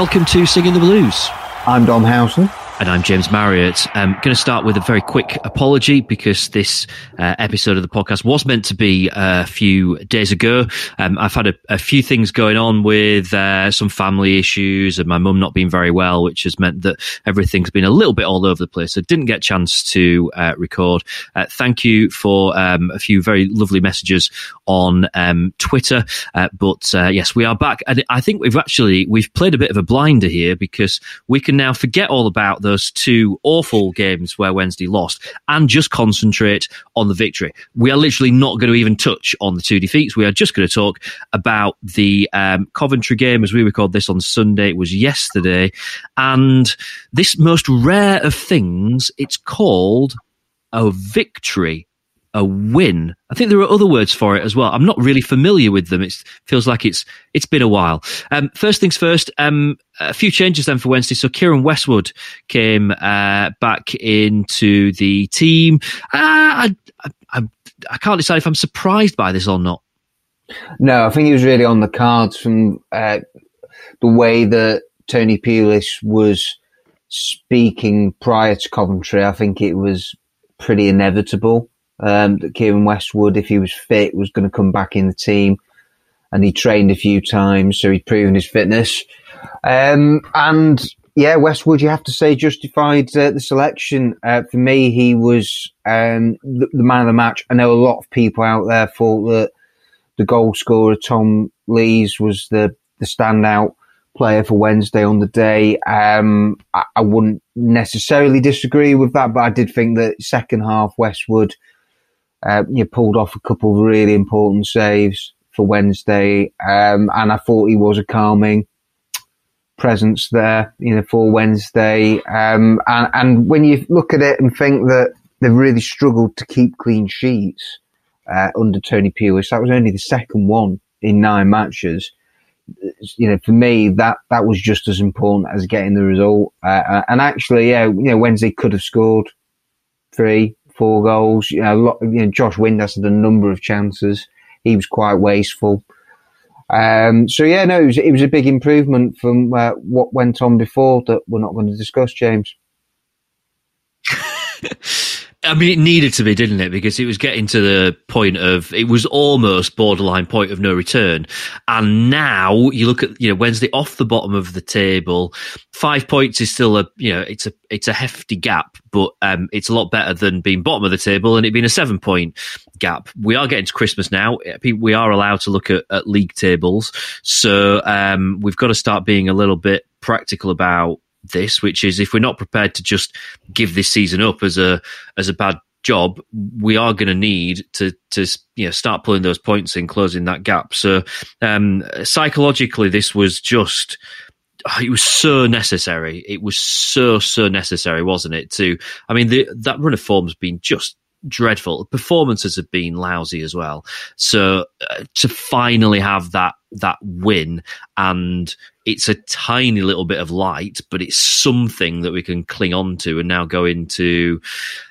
Welcome to Singing the Blues. I'm Dom Howson. And I'm James Marriott. I'm going to start with a very quick apology because this uh, episode of the podcast was meant to be a few days ago. Um, I've had a, a, few things going on with uh, some family issues and my mum not being very well, which has meant that everything's been a little bit all over the place. I didn't get a chance to uh, record. Uh, thank you for um, a few very lovely messages on um, Twitter. Uh, but uh, yes, we are back. And I think we've actually, we've played a bit of a blinder here because we can now forget all about the those two awful games where Wednesday lost and just concentrate on the victory. We are literally not going to even touch on the two defeats. We are just going to talk about the um, Coventry game as we record this on Sunday. It was yesterday. And this most rare of things, it's called a victory a win. I think there are other words for it as well. I'm not really familiar with them. It feels like it's it's been a while. Um, first things first. Um, a few changes then for Wednesday. So Keiren Westwood came uh, back into the team. Uh, I, I, I can't decide if I'm surprised by this or not. No, I think he was really on the cards from uh, the way that Tony Pulis was speaking prior to Coventry. I think it was pretty inevitable um, that Keiren Westwood, if he was fit, was going to come back in the team. And he trained a few times, so he'd proven his fitness. Um, and yeah, Westwood, you have to say, justified uh, the selection. Uh, for me, he was um, the, the, man of the match. I know a lot of people out there thought that the goal scorer, Tom Lees, was the, the standout player for Wednesday on the day. Um, I, I, wouldn't necessarily disagree with that, but I did think that second half Westwood uh, you pulled off a couple of really important saves for Wednesday, um, and I thought he was a calming presence there, you know, for Wednesday. Um, and, and when you look at it and think that they've really struggled to keep clean sheets uh, under Tony Pulis, that was only the second one in nine matches. You know, for me, that that was just as important as getting the result. Uh, and actually, yeah, you know, Wednesday could have scored three, four goals. You know, lot, you know Josh Windass had a number of chances. He was quite wasteful. Um, so yeah, no, it was, it was, a big improvement from uh, what went on before that we're not going to discuss, James. I mean, it needed to be, didn't it? Because it was getting to the point of it was almost borderline point of no return. And now you look at you know Wednesday off the bottom of the table. Five points is still a you know it's a it's a hefty gap, but um, it's a lot better than being bottom of the table and it being a seven point gap. We are getting to Christmas now. We are allowed to look at, at league tables, so um, we've got to start being a little bit practical about this, which is if we're not prepared to just give this season up as a as a bad job, we are going to need to to you know start pulling those points in, closing that gap. So um, psychologically, this was just oh, it was so necessary. It was so so necessary, wasn't it? To I mean, the, that run of form's been just dreadful. Performances have been lousy as well. So uh, to finally have that that win and it's a tiny little bit of light, but it's something that we can cling on to and now go into,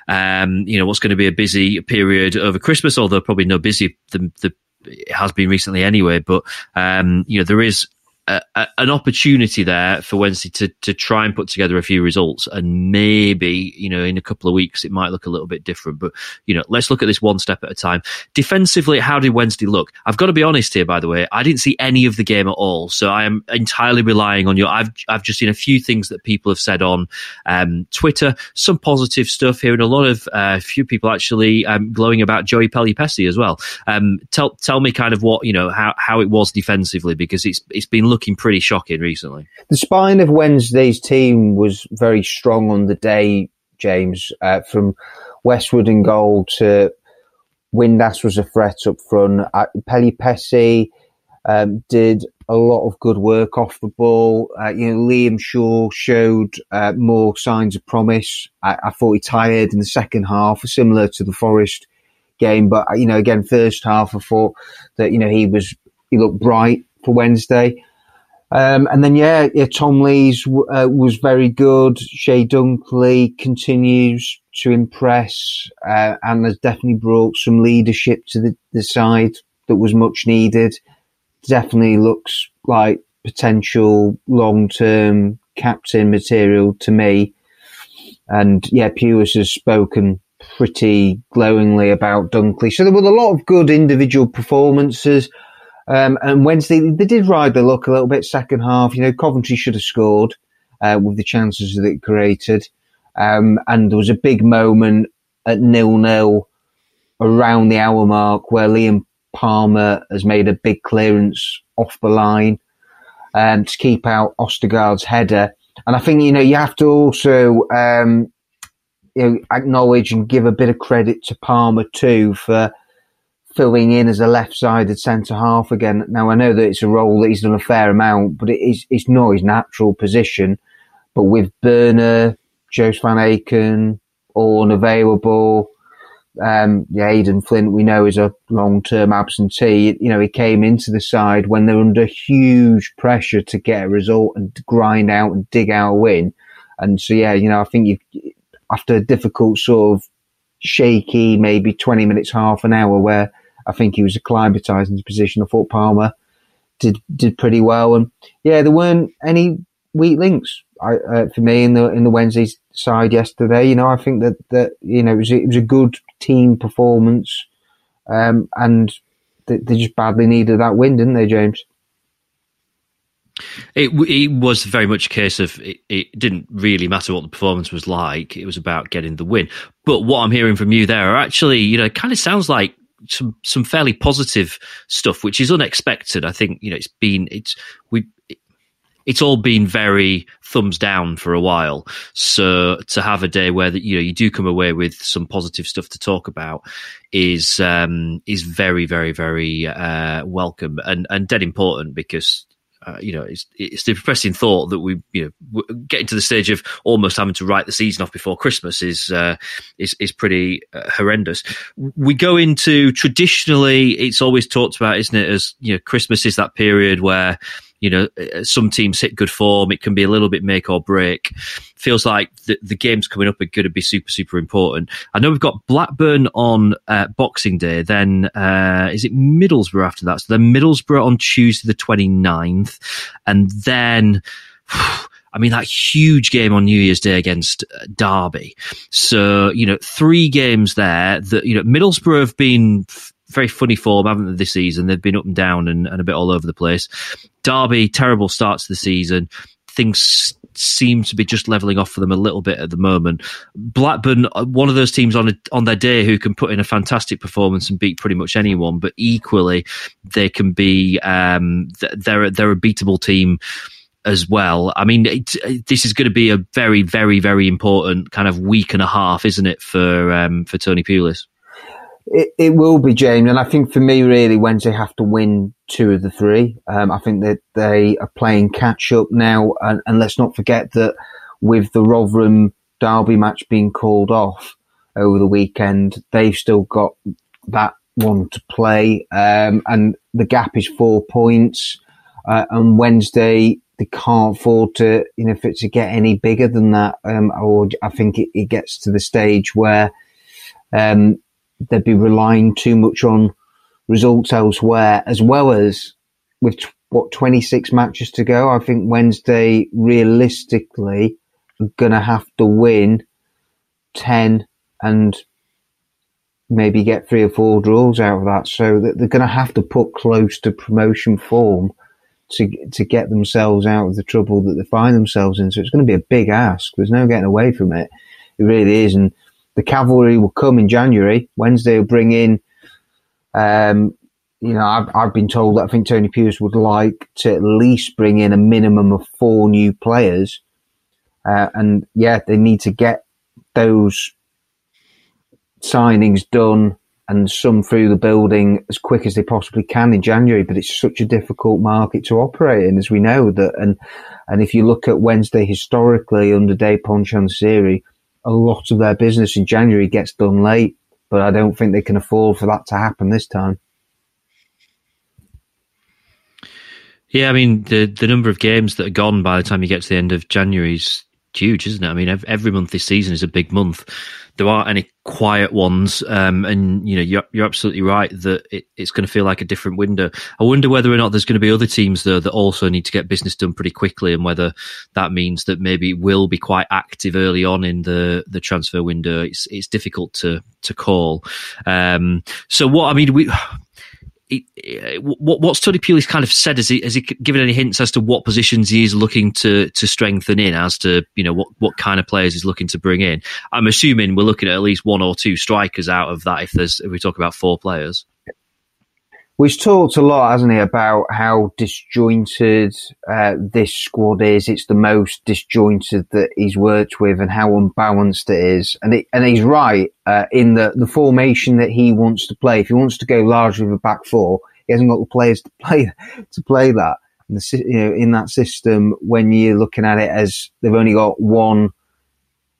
um, you know, what's going to be a busy period over Christmas, although probably no busy the, the it has been recently anyway. But um, you know, there is a, an opportunity there for Wednesday to to try and put together a few results, and maybe you know in a couple of weeks it might look a little bit different. But you know, let's look at this one step at a time. Defensively, how did Wednesday look? I've got to be honest here, by the way, I didn't see any of the game at all, so I am entirely relying on you. I've I've just seen a few things that people have said on um, Twitter, some positive stuff here, and a lot of a uh, few people actually um, glowing about Joey Pelupessy as well. Um, tell tell me kind of what you know how how it was defensively because it's it's been looking looking pretty shocking recently. The spine of Wednesday's team was very strong on the day, James, uh, from Westwood and goal to Windass was a threat up front. Uh, Pelupessy um, did a lot of good work off the ball. Uh, you know, Liam Shaw showed uh, more signs of promise. I, I, thought he tired in the second half, similar to the Forest game. But you know, again, first half, I thought that you know he was he looked bright for Wednesday. Um, and then, yeah, yeah Tom Lees uh, was very good. Chey Dunkley continues to impress uh, and has definitely brought some leadership to the, the side that was much needed. Definitely looks like potential long term captain material to me. And yeah, Pulis has spoken pretty glowingly about Dunkley. So there were a lot of good individual performances. Um, and Wednesday, they did ride the luck a little bit second half. You know, Coventry should have scored uh, with the chances that it created. Um, and there was a big moment at nil nil around the hour mark where Liam Palmer has made a big clearance off the line um, to keep out Østigård's header. And I think, you know, you have to also um, you know, acknowledge and give a bit of credit to Palmer too for filling in as a left-sided centre half again. Now I know that it's a role that he's done a fair amount, but it is it's not his natural position. But with Börner, Joost van Aken, all unavailable, um, yeah, Aden Flint we know is a long-term absentee. You know, he came into the side when they're under huge pressure to get a result and grind out and dig out a win. And so, yeah, you know, I think you after a difficult sort of shaky, maybe 20 minutes, half an hour where I think he was acclimatised into position. I thought Palmer did did pretty well, and yeah, there weren't any weak links I, uh, for me in the in the Wednesday side yesterday. You know, I think that that you know it was it was a good team performance, um, and they, they just badly needed that win, didn't they, James? It, it was very much a case of it, it, didn't really matter what the performance was like. It was about getting the win. But what I'm hearing from you there are actually, you know, it kind of sounds like some some fairly positive stuff, which is unexpected. I think you know it's been it's we. It's all been very thumbs down for a while. So to have a day where that you know you do come away with some positive stuff to talk about is um, is very very very uh, welcome and and dead important because uh, you know, it's, it's the depressing thought that we, you know, getting to the stage of almost having to write the season off before Christmas is uh, is is pretty uh, horrendous. We go into traditionally, it's always talked about, isn't it? As you know, Christmas is that period where you know, uh, some teams hit good form. It can be a little bit make or break. Feels like the, the games coming up are going to be super, super important. I know we've got Blackburn on uh, Boxing Day. Then, uh, is it Middlesbrough after that? So then Middlesbrough on Tuesday the 29th. And then, I mean, that huge game on New Year's Day against uh, Derby. So, you know, three games there that, you know, Middlesbrough have been very funny form, haven't they, this season? They've been up and down and, and a bit all over the place. Derby, terrible starts to the season. Things seem to be just leveling off for them a little bit at the moment. Blackburn, uh, one of those teams on a, on their day who can put in a fantastic performance and beat pretty much anyone, but equally they can be um, they're they're a beatable team as well. I mean, it, this is going to be a very very very important kind of week and a half, isn't it, for um, for Tony Pulis? It, it will be, James. And I think for me, really, Wednesday have to win two of the three. Um, I think that they are playing catch up now. And, and, let's not forget that with the Rotherham Derby match being called off over the weekend, they've still got that one to play. Um, and the gap is four points. Uh, and Wednesday, they can't afford to, you know, if it's to get any bigger than that. Um, or I think it, it gets to the stage where, um, they'd be relying too much on results elsewhere, as well as with what 26 matches to go. I think Wednesday realistically are going to have to win 10 and maybe get three or four draws out of that. So they're going to have to put close to promotion form to to get themselves out of the trouble that they find themselves in. So it's going to be a big ask. There's no getting away from it. It really is. And the cavalry will come in January. Wednesday will bring in, um, you know, I've, I've been told that I think Tony Pulis would like to at least bring in a minimum of four new players. Uh, and yeah, they need to get those signings done and some through the building as quick as they possibly can in January. But it's such a difficult market to operate in, as we know that. And and if you look at Wednesday historically under Dejphon Chansiri, a lot of their business in January gets done late, but I don't think they can afford for that to happen this time. Yeah, I mean the the number of games that are gone by the time you get to the end of January is huge, isn't it? I mean, every month this season is a big month. There aren't any quiet ones, um, and you know you're, you're absolutely right that it, it's going to feel like a different window. I wonder whether or not there's going to be other teams though that also need to get business done pretty quickly, and whether that means that maybe will be quite active early on in the the transfer window. It's it's difficult to to call. Um, so what I mean, we Eh, what, what's Tony Pulis kind of said? Has he, has he given any hints as to what positions he is looking to to strengthen in, as to you know what, what kind of players he's looking to bring in? I'm assuming we're looking at at least one or two strikers out of that. If there's if we talk about four players. We've talked a lot, hasn't he, about how disjointed uh, this squad is. It's the most disjointed that he's worked with, and how unbalanced it is. And it, and he's right uh, in the the formation that he wants to play. If he wants to go largely with a back four, he hasn't got the players to play to play that. And the, you know, in that system, when you're looking at it as they've only got one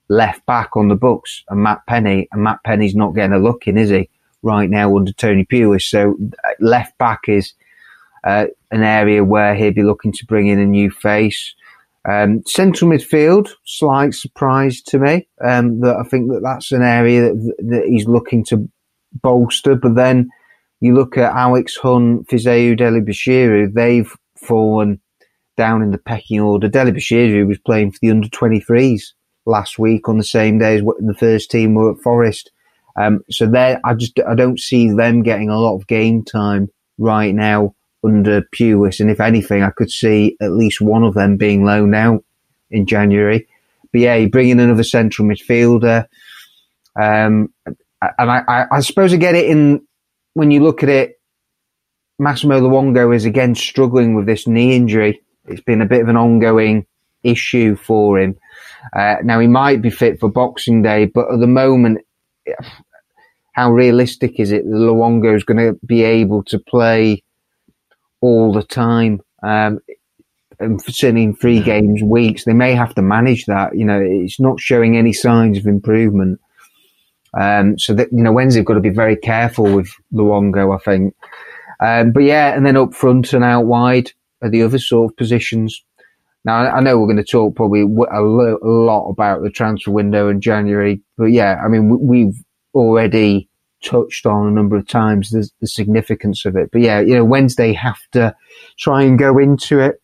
left back on the books, and Matt Penney, and Matt Penney's not getting a look in, is he? Right now under Tony Pulis. So uh, left back is uh, an area where he'll be looking to bring in a new face. Um, central midfield, slight surprise to me. Um, that I think that that's an area that, that he's looking to bolster. But then you look at Alex Hunt, Fisayo Dele-Bashiru, they've fallen down in the pecking order. Dele-Bashiru was playing for the under 23s last week on the same day as the first team were at Forest. Um, so there, I just I don't see them getting a lot of game time right now under Pulis, and if anything, I could see at least one of them being loaned out in January. But yeah, you bring in another central midfielder, um, and I, I, I suppose I get it in when you look at it. Massimo Luongo is again struggling with this knee injury. It's been a bit of an ongoing issue for him. Uh, now he might be fit for Boxing Day, but at the moment how realistic is it that Luongo is going to be able to play all the time? Um, and certainly in three games weeks, they may have to manage that. You know, it's not showing any signs of improvement. Um, so that you know, Wednesday've got to be very careful with Luongo, I think. Um, but yeah, and then up front and out wide are the other sort of positions. Now, I know we're going to talk probably a lot about the transfer window in January, but yeah, I mean, we've already touched on a number of times the, the significance of it. But yeah, you know, Wednesday have to try and go into it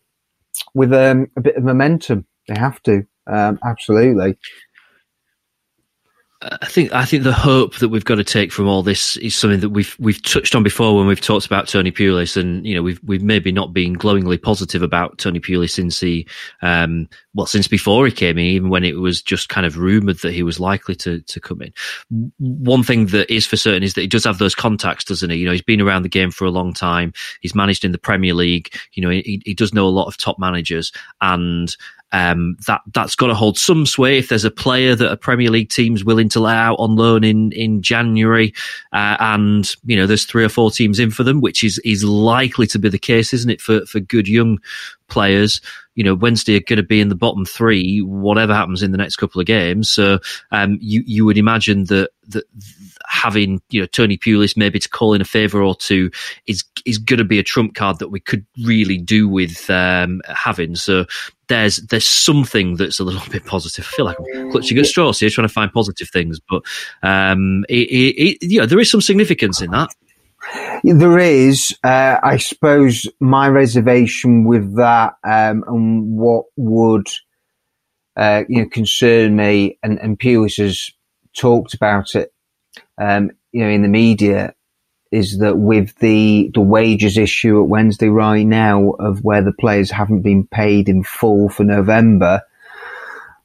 with um, a bit of momentum. They have to, um, absolutely. I think I think the hope that we've got to take from all this is something that we've we've touched on before when we've talked about Tony Pulis, and you know we've we've maybe not been glowingly positive about Tony Pulis since he, um, well, since before he came in, even when it was just kind of rumored that he was likely to to come in. One thing that is for certain is that he does have those contacts, doesn't he? You know, he's been around the game for a long time. He's managed in the Premier League. You know, he, he does know a lot of top managers, and um, that that's got to hold some sway if there's a player that a Premier League team's willing to let out on loan in in January, uh, and you know there's three or four teams in for them, which is is likely to be the case, isn't it, for for good young players? You know, Wednesday are going to be in the bottom three, whatever happens in the next couple of games. So, um, you you would imagine that that having you know Tony Pulis maybe to call in a favour or two is is going to be a trump card that we could really do with um, having. So there's there's something that's a little bit positive. I feel like I'm clutching at straws here, trying to find positive things, but um, it, it, it, there is some significance in that. There is, uh, I suppose, my reservation with that, um, and what would uh, you know concern me, and, and Pulis has talked about it, um, you know, in the media is that with the the wages issue at Wednesday right now of where the players haven't been paid in full for November.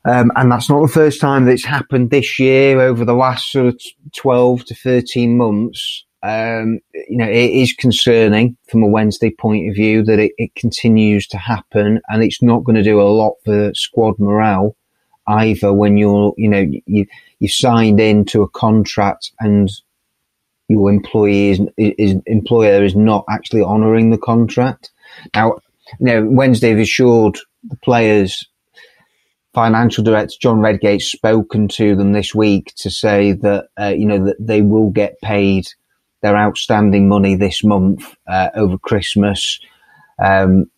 Um, and that's not the first time that it's happened this year over the last sort of 12 to 13 months. Um, you know, it is concerning from a Wednesday point of view that it, it continues to happen and it's not going to do a lot for squad morale either when you're, you know, you, you signed into a contract and your employee is, is employer is not actually honouring the contract. Now, know, Wednesday have assured the players financial director John Redgate spoken to them this week to say that uh, you know that they will get paid their outstanding money this month uh, over Christmas. Um,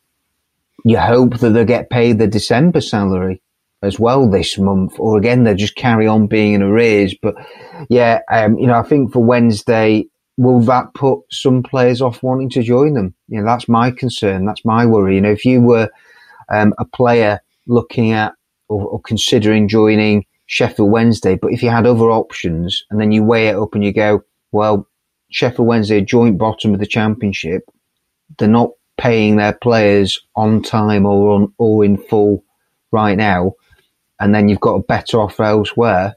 you hope that they get paid the December salary as well this month, or again they just carry on being in arrears. But yeah, um, you know, I think for Wednesday, will that put some players off wanting to join them? You know, that's my concern. That's my worry. You know, if you were um, a player looking at or, or, considering joining Sheffield Wednesday, but if you had other options and then you weigh it up and you go, well, Sheffield Wednesday, joint bottom of the championship, they're not paying their players on time or on or in full right now, and then you've got a better offer elsewhere.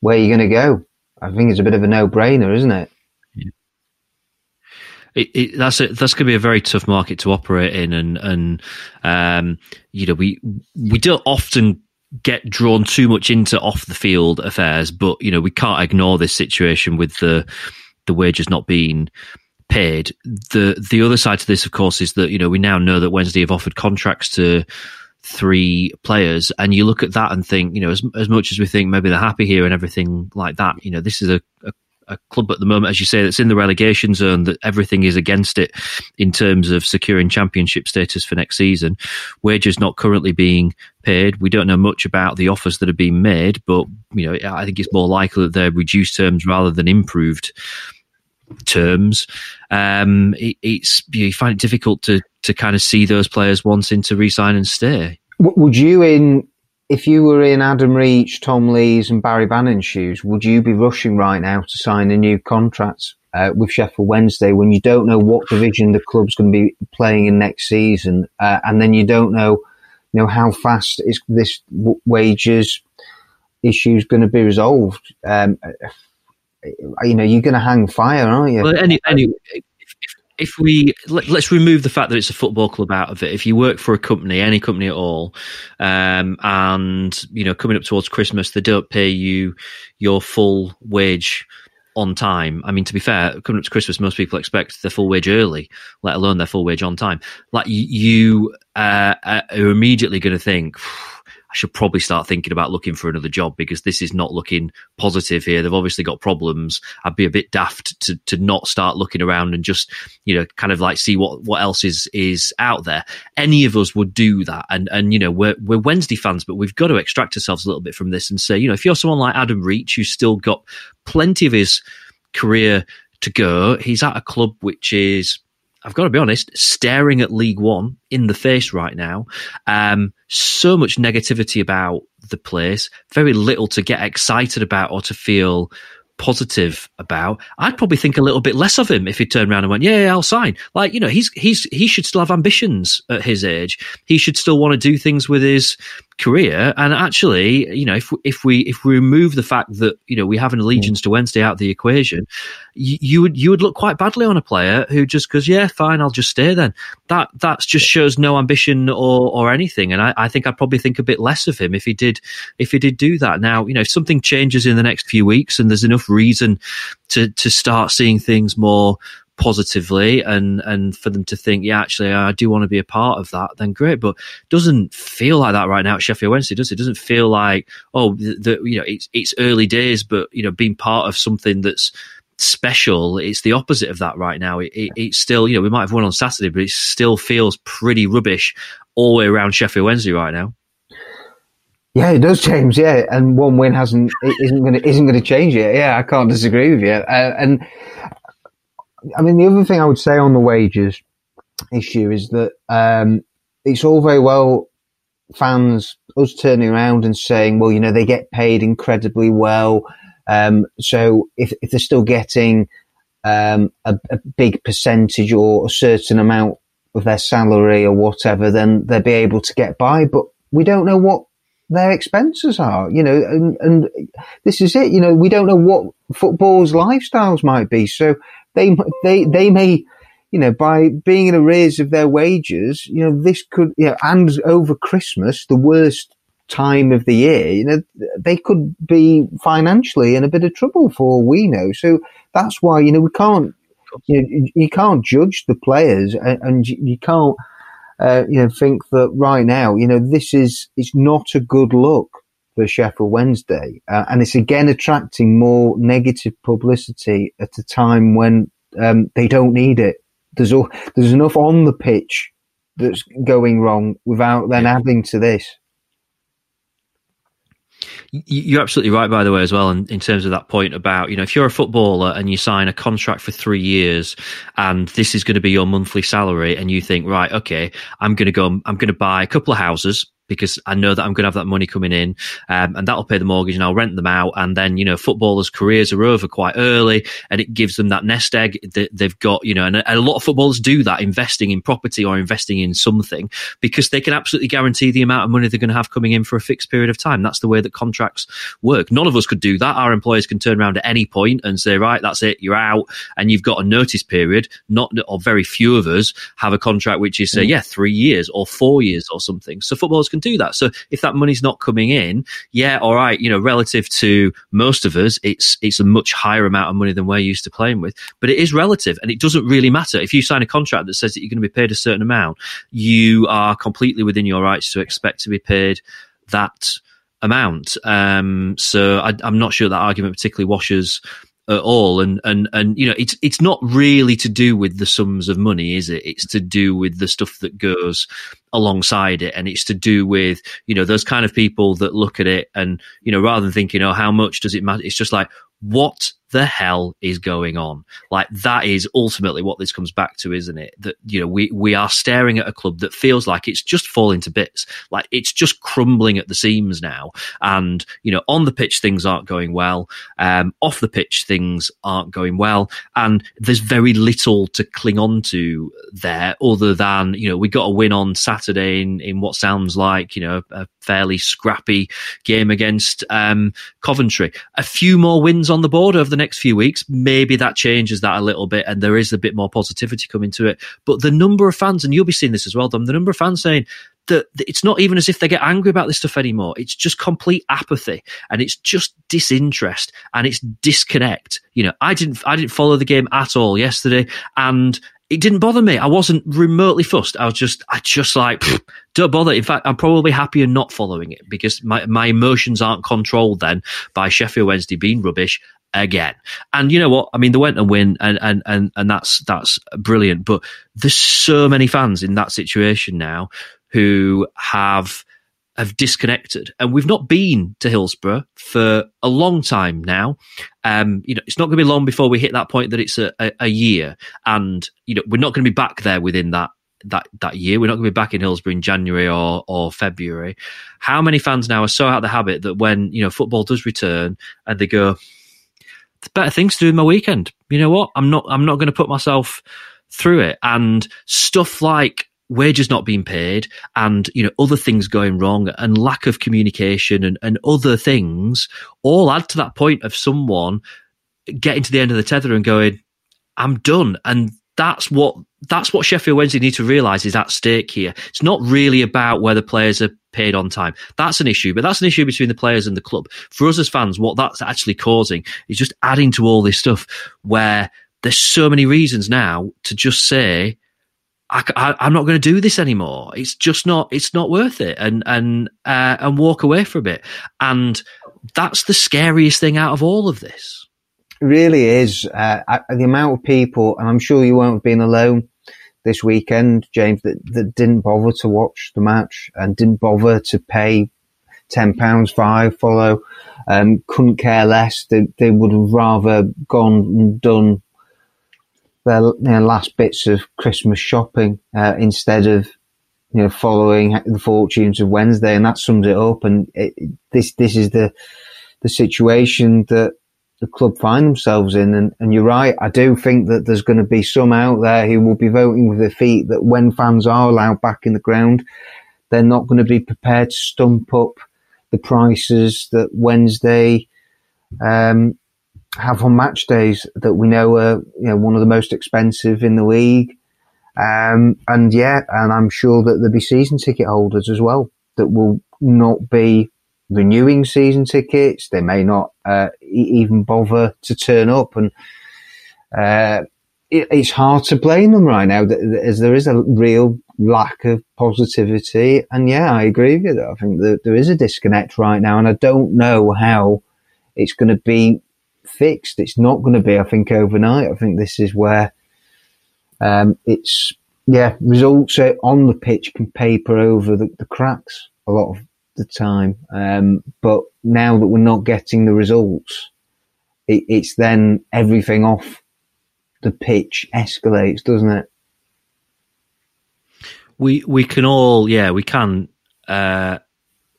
Where are you going to go? I think it's a bit of a no-brainer, isn't it? It, it, that's a, that's going to be a very tough market to operate in, and and um, you know we we don't often get drawn too much into off the field affairs, but you know we can't ignore this situation with the the wages not being paid. The the other side to this, of course, is that you know we now know that Wednesday have offered contracts to three players, and you look at that and think, you know, as as much as we think maybe they're happy here and everything like that, you know, this is a, a a club at the moment, as you say, that's in the relegation zone, that everything is against it in terms of securing championship status for next season. Wages not currently being paid. We don't know much about the offers that have been made, but you know, I think it's more likely that they're reduced terms rather than improved terms. Um, it, it's you find it difficult to to kind of see those players wanting to resign and stay. Would you in if you were in Adam Reach, Tom Lees, and Barry Bannan's shoes, would you be rushing right now to sign a new contract uh, with Sheffield Wednesday when you don't know what division the club's going to be playing in next season, uh, and then you don't know, you know, how fast is this wages issue is going to be resolved? Um, you know, you're going to hang fire, aren't you? Well, any, any, if we let, us remove the fact that it's a football club out of it, if you work for a company, any company at all, um, and you know coming up towards Christmas, they don't pay you your full wage on time. I mean, to be fair, coming up to Christmas, most people expect their full wage early, let alone their full wage on time. Like you uh, are immediately going to think should probably start thinking about looking for another job because this is not looking positive here. They've obviously got problems. I'd be a bit daft to to not start looking around and just you know kind of like see what what else is is out there. Any of us would do that, and and you know we're we're Wednesday fans, but we've got to extract ourselves a little bit from this and say you know if you're someone like Adam Reach who's still got plenty of his career to go, he's at a club which is I've got to be honest, staring at League One in the face right now. Um, so much negativity about the place, very little to get excited about or to feel positive about. I'd probably think a little bit less of him if he turned around and went, "Yeah, yeah I'll sign." Like you know, he's he's he should still have ambitions at his age. He should still want to do things with his career. And actually, you know, if if we if we remove the fact that you know we have an allegiance mm. to Wednesday out of the equation, you, you would you would look quite badly on a player who just goes, yeah, fine, I'll just stay then. That that just shows no ambition or or anything. And I, I think I'd probably think a bit less of him if he did if he did do that. Now, you know, if something changes in the next few weeks and there's enough reason to to start seeing things more positively and and for them to think, yeah, actually, I do want to be a part of that, then great. But doesn't feel like that right now at Sheffield Wednesday, does it? Doesn't feel like oh, the, you know it's it's early days, but you know being part of something that's special. It's the opposite of that right now. It, it, it's still, you know, we might have won on Saturday, but it still feels pretty rubbish all the way around Sheffield Wednesday right now. Yeah, it does, James. Yeah, and one win hasn't isn't going to isn't going to change it. Yeah, I can't disagree with you. Uh, and I mean, the other thing I would say on the wages issue is that um, it's all very well fans us turning around and saying, well, you know, they get paid incredibly well. Um, so if, if they're still getting um, a, a, big percentage or a certain amount of their salary or whatever, then they'll be able to get by. But we don't know what their expenses are, you know, and, and this is it. You know, we don't know what football's lifestyles might be. So they they they may you know by being in arrears of their wages you know this could you know and over christmas the worst time of the year you know they could be financially in a bit of trouble for all we know. So that's why you know we can't you know, you can't judge the players and, and you can't uh, you know think that right now you know this is it's not a good look for Sheffield Wednesday, uh, and it's again attracting more negative publicity at a time when um, they don't need it. There's all, there's enough on the pitch that's going wrong without then adding to this. You're absolutely right, by the way, as well, in, in terms of that point about, you know, if you're a footballer and you sign a contract for three years and this is going to be your monthly salary and you think, right, okay, I'm going to go, I'm going to buy a couple of houses because I know that I'm going to have that money coming in, um, and that'll pay the mortgage, and I'll rent them out. And then you know, footballers' careers are over quite early, and it gives them that nest egg that they've got. You know, and a, lot of footballers do that, investing in property or investing in something because they can absolutely guarantee the amount of money they're going to have coming in for a fixed period of time. That's the way that contracts work. None of us could do that. Our employers can turn around at any point and say, right, that's it, you're out, and you've got a notice period. Not or very few of us have a contract which is say, mm. yeah, three years or four years or something. So footballers can do that. So if that money's not coming in, yeah, all right, you know, relative to most of us, it's it's a much higher amount of money than we're used to playing with. But it is relative, and it doesn't really matter if you sign a contract that says that you're going to be paid a certain amount. You are completely within your rights to expect to be paid that amount. Um, so I, am not sure that argument particularly washes at all. And and and you know, it's it's not really to do with the sums of money, is it? It's to do with the stuff that goes alongside it, and it's to do with you know those kind of people that look at it and you know rather than thinking, oh, how much does it matter? It's just like what the hell is going on? Like that is ultimately what this comes back to, isn't it? That you know we we are staring at a club that feels like it's just falling to bits, like it's just crumbling at the seams now. And you know, on the pitch things aren't going well, um, off the pitch things aren't going well, and there's very little to cling on to there, other than you know we got a win on Saturday in in what sounds like you know a fairly scrappy game against um, Coventry. A few more wins on the board over the next few weeks. Maybe that changes that a little bit, and there is a bit more positivity coming to it. But the number of fans, and you'll be seeing this as well, Dom, the number of fans saying that it's not even as if they get angry about this stuff anymore. It's just complete apathy and it's just disinterest and it's disconnect. You know, I didn't, I didn't follow the game at all yesterday and it didn't bother me. I wasn't remotely fussed. I was just, I just like, don't bother. In fact, I'm probably happier not following it because my, my emotions aren't controlled then by Sheffield Wednesday being rubbish again. And you know what? I mean, they went and win and, and, and, and that's, that's brilliant. But there's so many fans in that situation now who have, have disconnected, and we've not been to Hillsborough for a long time now. Um, you know, it's not going to be long before we hit that point that it's a, a, a year, and you know, we're not going to be back there within that that that year. We're not going to be back in Hillsborough in January or or February. How many fans now are so out of the habit that when you know football does return and they go, "There's better things to do in my weekend." You know what? I'm not. I'm not going to put myself through it. And stuff like wages not being paid and you know other things going wrong and lack of communication and, and other things all add to that point of someone getting to the end of the tether and going i'm done and that's what that's what Sheffield Wednesday need to realise is at stake here. It's not really about whether players are paid on time. That's an issue, but that's an issue between the players and the club. For us as fans, what that's actually causing is just adding to all this stuff where there's so many reasons now to just say I, am not going to do this anymore. It's just not. It's not worth it, and and uh, and walk away from it. And that's the scariest thing out of all of this. Really is uh, the amount of people, and I'm sure you won't have been alone this weekend, James, that, that didn't bother to watch the match and didn't bother to pay ten pounds five follow. Um, couldn't care less. They, they would have rather gone and done their last bits of Christmas shopping uh, instead of you know following the fortunes of Wednesday, and that sums it up. And it, this this is the the situation that the club find themselves in. And, and you're right, I do think that there's going to be some out there who will be voting with their feet that when fans are allowed back in the ground, they're not going to be prepared to stump up the prices that Wednesday um, have on match days that we know are you know one of the most expensive in the league. Um, and yeah, and I'm sure that there'll be season ticket holders as well that will not be renewing season tickets. They may not uh, even bother to turn up, and uh, it, it's hard to blame them right now, as there is a real lack of positivity. And yeah, I agree with you. I think that there is a disconnect right now, and I don't know how it's going to be fixed. It's not going to be, I think, overnight. I think this is where um, it's yeah results on the pitch can paper over the, the cracks a lot of the time. Um, but now that we're not getting the results, it, it's then everything off the pitch escalates, doesn't it? We we can all yeah we can uh,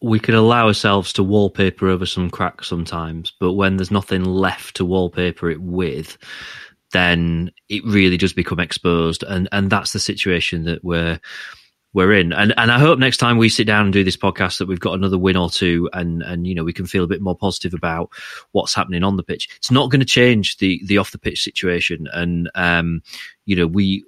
we can allow ourselves to wallpaper over some cracks sometimes, but when there's nothing left to wallpaper it with, then it really does become exposed, and and that's the situation that we're we're in. And and I hope next time we sit down and do this podcast that we've got another win or two and and you know we can feel a bit more positive about what's happening on the pitch. It's not going to change the the off the pitch situation and um you know we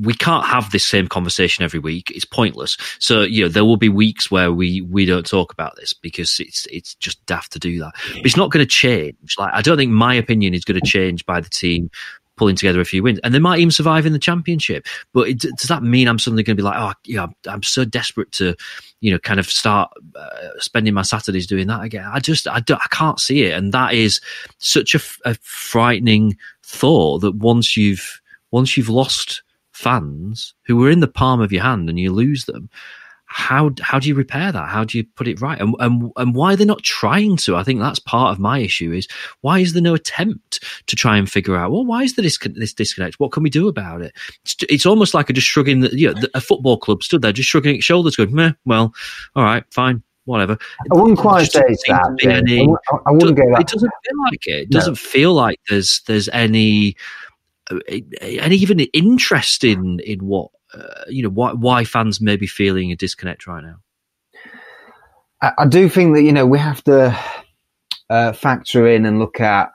we can't have this same conversation every week. It's pointless. So you know there will be weeks where we we don't talk about this because it's it's just daft to do that. But it's not going to change. Like I don't think my opinion is going to change by the team pulling together a few wins, and they might even survive in the championship. But it, does that mean I'm suddenly going to be like, oh, yeah, I'm so desperate to, you know, kind of start uh, spending my Saturdays doing that again? I just, I, I can't see it, and that is such a, a frightening thought that once you've once you've lost fans who were in the palm of your hand and you lose them how how do you repair that? How do you put it right? And and and why are they're not trying to? I think that's part of my issue. Is why is there no attempt to try and figure out? Well, why is there this this disconnect? What can we do about it? It's, it's almost like a just shrugging. The, you know, the, a football club stood there just shrugging its shoulders, going, Meh, "Well, all right, fine." Whatever. I wouldn't quite say that. Any, I, wouldn't go that. It doesn't feel like it. It doesn't feel like there's there's any uh, any even interest in in what uh, you know why why fans may be feeling a disconnect right now. I, I do think that you know we have to uh, factor in and look at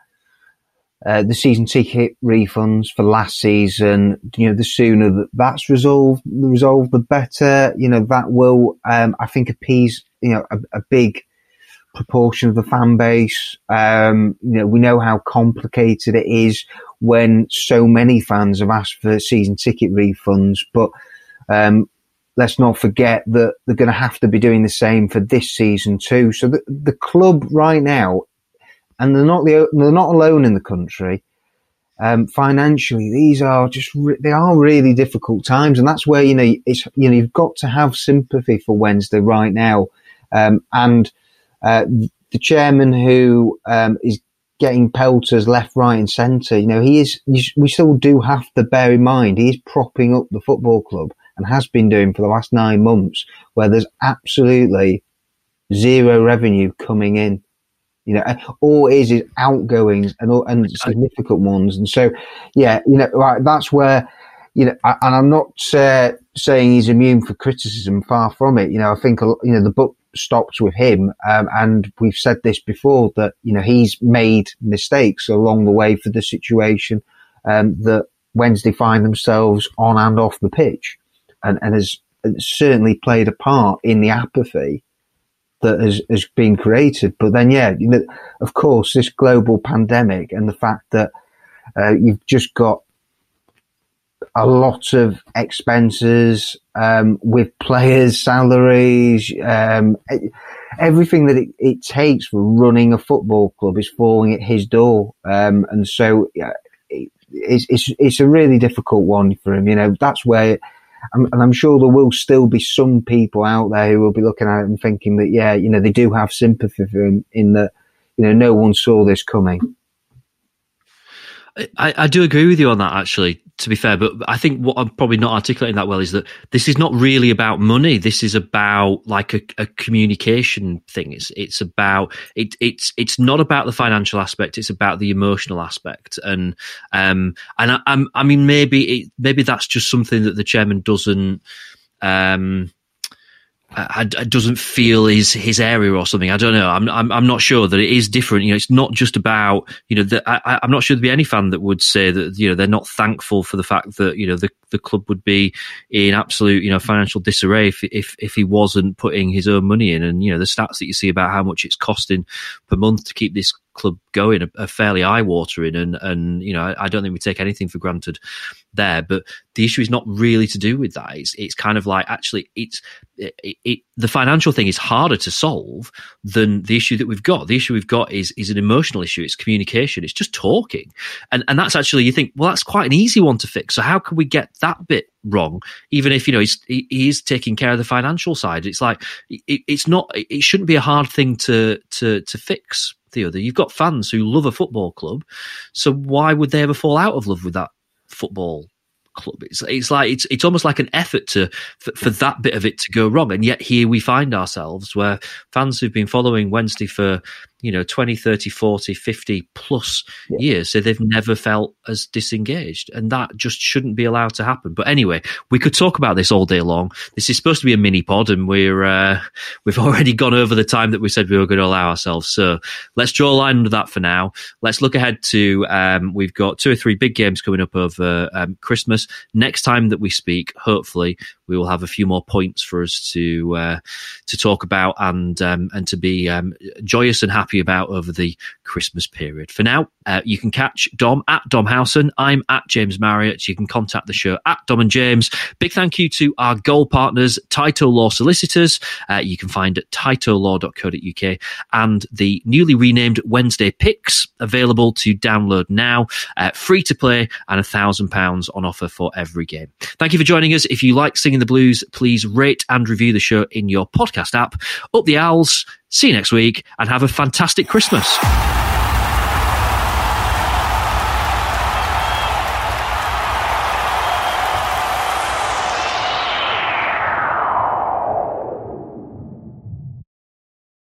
uh, the season ticket refunds for last season. You know, the sooner that that's resolved, resolved, the better. You know, that will, um, I think, appease you know a, a, big proportion of the fan base. Um, you know, we know how complicated it is when so many fans have asked for season ticket refunds. But um, let's not forget that they're going to have to be doing the same for this season too. So the, the club right now, and they're not the, they're not alone in the country. Um, financially, these are just re- they are really difficult times, and that's where you know it's you know you've got to have sympathy for Wednesday right now, um, and uh, the chairman who um, is getting pelters left, right, and centre. You know, he is. We still do have to bear in mind he is propping up the football club and has been doing for the last nine months, where there's absolutely zero revenue coming in. You know, all it is is outgoings and and significant ones. And so, yeah, you know, right, that's where you know, and I'm not uh, saying he's immune for criticism. Far from it. You know, I think you know the book stops with him. Um, and we've said this before that, you know, he's made mistakes along the way for the situation, um, that Wednesday find themselves on and off the pitch and, and has certainly played a part in the apathy that has, has been created. But then, yeah, you know, of course, this global pandemic and the fact that, uh, you've just got a lot of expenses um, with players' salaries. Um, everything that it, it, takes for running a football club is falling at his door, um, and so it, it's, it's it's a really difficult one for him. You know, that's where. and I'm sure there will still be some people out there who will be looking at it and thinking that, yeah, you know, they do have sympathy for him in that, you know, no one saw this coming. I, I do agree with you on that, actually, to be fair. But I think what I'm probably not articulating that well is that this is not really about money. This is about like a, a communication thing. It's it's about it, it's it's not about the financial aspect. It's about the emotional aspect. And um and I, I'm, I mean maybe it, maybe that's just something that the chairman doesn't um doesn't feel his his area or something. I don't know. I'm, I'm I'm not sure that it is different. You know, it's not just about you know. I, I'm not sure there'd be any fan that would say that you know they're not thankful for the fact that you know the the club would be in absolute you know financial disarray if if if he wasn't putting his own money in. And you know the stats that you see about how much it's costing per month to keep this club going are, are fairly eye watering, and and you know I, I, don't think we take anything for granted there. But the issue is not really to do with that. It's it's kind of like actually it's it, it, the financial thing is harder to solve than the issue that we've got. The issue we've got is is an emotional issue. It's communication. It's just talking, and and that's actually you think well that's quite an easy one to fix. So how can we get that bit wrong? Even if you know he's he, he is taking care of the financial side, it's like it, it's not. It shouldn't be a hard thing to to to fix. The other, you've got fans who love a football club, so why would they ever fall out of love with that football club. It's it's like it's it's almost like an effort to for, for, that bit of it to go wrong, and yet here we find ourselves where fans who've been following Wednesday for you know 20 30 40 50 plus yeah. years. So they've never felt as disengaged and that just shouldn't be allowed to happen. But anyway we could talk about this all day long. This is supposed to be a mini pod and we're uh, we've already gone over the time that we said we were going to allow ourselves. So let's draw a line under that for now. Let's look ahead to um, we've got two or three big games coming up over um, christmas. Next time that we speak hopefully we will have a few more points for us to uh, to talk about and um, and to be um, joyous and happy about over the Christmas period. For now, uh, you can catch Dom at Dom Howson. I'm at James Marriott. You can contact the show at Dom and James. Big thank you to our goal partners, Tyto Law Solicitors. Uh, you can find at tytolaw.co.uk and the newly renamed Wednesday Picks available to download now, uh, free to play and a thousand pounds on offer for every game. Thank you for joining us. If you like singing the blues, please rate and review the show in your podcast app. Up the owls. See you next week and have a fantastic Christmas.